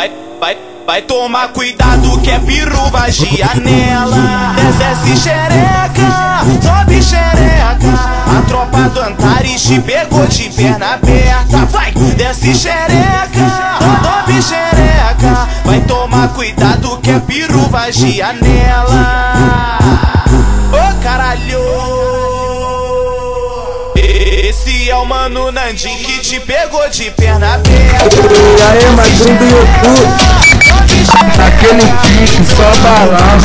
vai, vai, vai tomar cuidado que é peru vai nela. Desce xereca, sobe xereca. A tropa do Antares te pegou de perna aberta. Vai, desce xereca, sobe xereca. Vai tomar cuidado que é peru vai nela. Esse é o mano Nandim que te pegou de perna aberta. E aí, magrinho do YouTube? Aquele pique, só balão.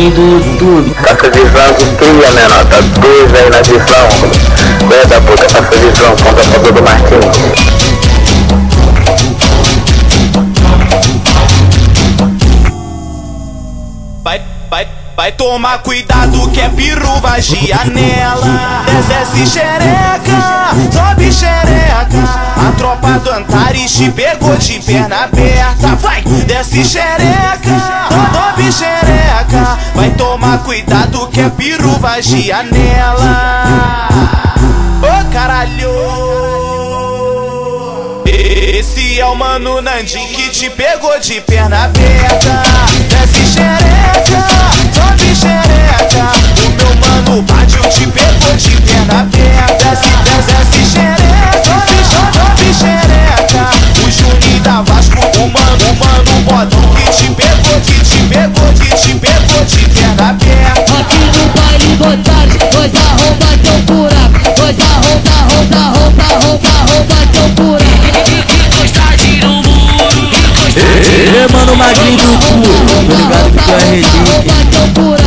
Do YouTube. Passa visão de trilha, menor. Tá dois aí na visão. Velho da puta, passa visão contra a foto do Martins. Vai, vai, vai tomar cuidado que é peru vai nela. Desce xereca, sobe xereca. A tropa do Antares te pegou de perna aberta. Vai, desce xereca, sobe xereca. Vai tomar cuidado que é peru vai nela. Ô oh, caralho! Esse é o mano Nandim que te pegou de perna aberta. É, mano magrinho do cu. Tô ligado que tu é relíquia.